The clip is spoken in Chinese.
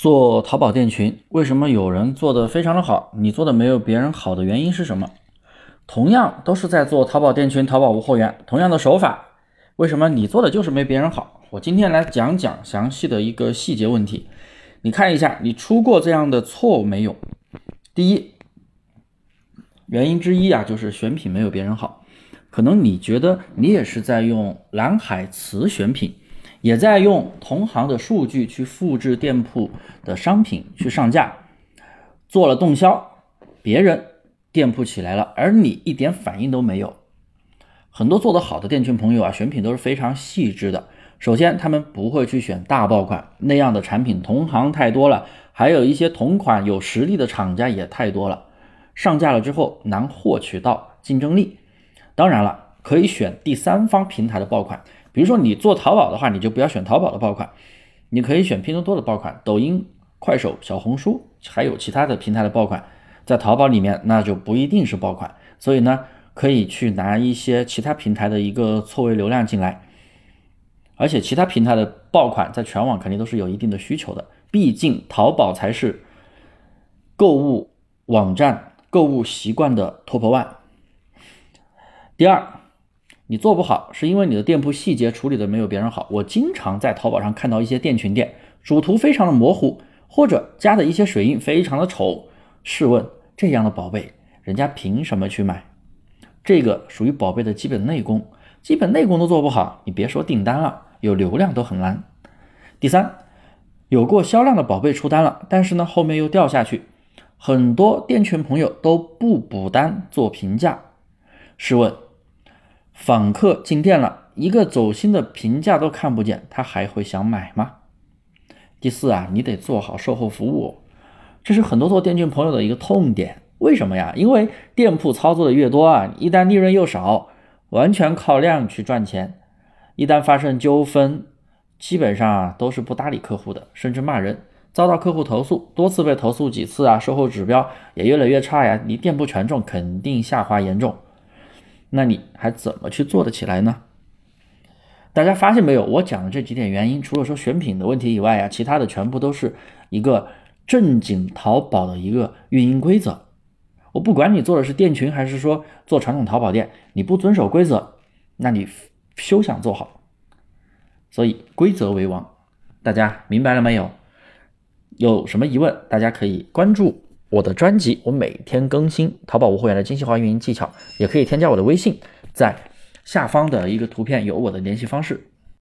做淘宝店群，为什么有人做的非常的好，你做的没有别人好的原因是什么？同样都是在做淘宝店群、淘宝无货源，同样的手法，为什么你做的就是没别人好？我今天来讲讲详细的一个细节问题，你看一下，你出过这样的错误没有？第一，原因之一啊，就是选品没有别人好，可能你觉得你也是在用蓝海词选品。也在用同行的数据去复制店铺的商品去上架，做了动销，别人店铺起来了，而你一点反应都没有。很多做得好的店群朋友啊，选品都是非常细致的。首先，他们不会去选大爆款那样的产品，同行太多了，还有一些同款有实力的厂家也太多了，上架了之后难获取到竞争力。当然了，可以选第三方平台的爆款。比如说你做淘宝的话，你就不要选淘宝的爆款，你可以选拼多多的爆款、抖音、快手、小红书，还有其他的平台的爆款，在淘宝里面那就不一定是爆款，所以呢，可以去拿一些其他平台的一个错位流量进来，而且其他平台的爆款在全网肯定都是有一定的需求的，毕竟淘宝才是购物网站购物习惯的 top one。第二。你做不好，是因为你的店铺细节处理的没有别人好。我经常在淘宝上看到一些店群店主图非常的模糊，或者加的一些水印非常的丑。试问这样的宝贝，人家凭什么去买？这个属于宝贝的基本内功，基本内功都做不好，你别说订单了，有流量都很难。第三，有过销量的宝贝出单了，但是呢后面又掉下去，很多店群朋友都不补单做评价。试问？访客进店了，一个走心的评价都看不见，他还会想买吗？第四啊，你得做好售后服务，这是很多做店群朋友的一个痛点。为什么呀？因为店铺操作的越多啊，一旦利润又少，完全靠量去赚钱。一旦发生纠纷，基本上啊都是不搭理客户的，甚至骂人，遭到客户投诉，多次被投诉几次啊，售后指标也越来越差呀，你店铺权重肯定下滑严重。那你还怎么去做得起来呢？大家发现没有？我讲的这几点原因，除了说选品的问题以外啊，其他的全部都是一个正经淘宝的一个运营规则。我不管你做的是店群还是说做传统淘宝店，你不遵守规则，那你休想做好。所以规则为王，大家明白了没有？有什么疑问，大家可以关注。我的专辑，我每天更新淘宝无货源的精细化运营技巧，也可以添加我的微信，在下方的一个图片有我的联系方式。